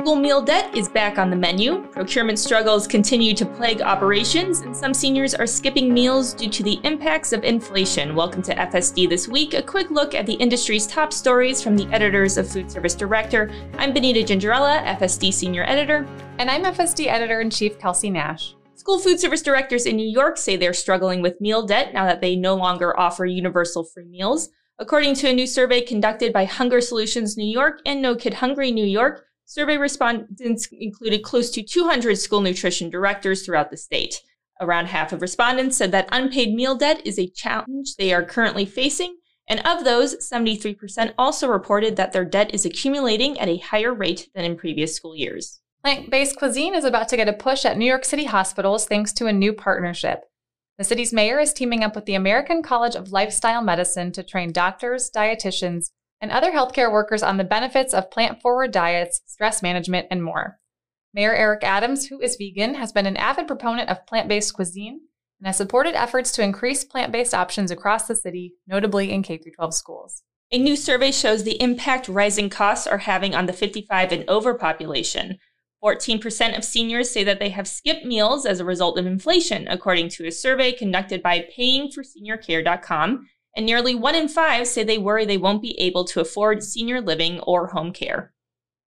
School meal debt is back on the menu. Procurement struggles continue to plague operations, and some seniors are skipping meals due to the impacts of inflation. Welcome to FSD This Week, a quick look at the industry's top stories from the editors of Food Service Director. I'm Benita Gingerella, FSD Senior Editor. And I'm FSD Editor in Chief Kelsey Nash. School food service directors in New York say they're struggling with meal debt now that they no longer offer universal free meals. According to a new survey conducted by Hunger Solutions New York and No Kid Hungry New York, survey respondents included close to 200 school nutrition directors throughout the state. Around half of respondents said that unpaid meal debt is a challenge they are currently facing, and of those, 73% also reported that their debt is accumulating at a higher rate than in previous school years. Plant based cuisine is about to get a push at New York City hospitals thanks to a new partnership. The city's mayor is teaming up with the American College of Lifestyle Medicine to train doctors, dietitians, and other healthcare workers on the benefits of plant forward diets, stress management, and more. Mayor Eric Adams, who is vegan, has been an avid proponent of plant based cuisine and has supported efforts to increase plant based options across the city, notably in K 12 schools. A new survey shows the impact rising costs are having on the 55 and over population. 14% of seniors say that they have skipped meals as a result of inflation, according to a survey conducted by payingforseniorcare.com. And nearly one in five say they worry they won't be able to afford senior living or home care.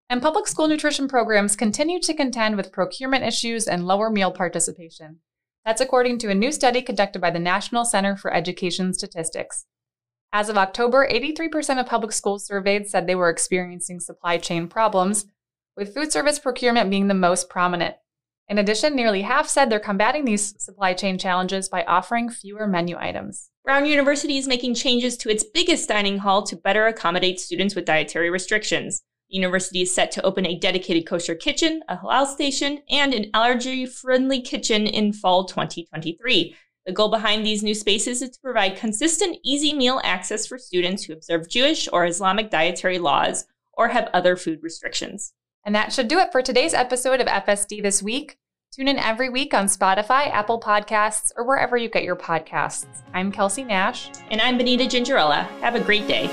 And public school nutrition programs continue to contend with procurement issues and lower meal participation. That's according to a new study conducted by the National Center for Education Statistics. As of October, 83% of public schools surveyed said they were experiencing supply chain problems, with food service procurement being the most prominent. In addition, nearly half said they're combating these supply chain challenges by offering fewer menu items. Brown University is making changes to its biggest dining hall to better accommodate students with dietary restrictions. The university is set to open a dedicated kosher kitchen, a halal station, and an allergy friendly kitchen in fall 2023. The goal behind these new spaces is to provide consistent, easy meal access for students who observe Jewish or Islamic dietary laws or have other food restrictions. And that should do it for today's episode of FSD This Week. Tune in every week on Spotify, Apple Podcasts, or wherever you get your podcasts. I'm Kelsey Nash. And I'm Benita Gingerella. Have a great day.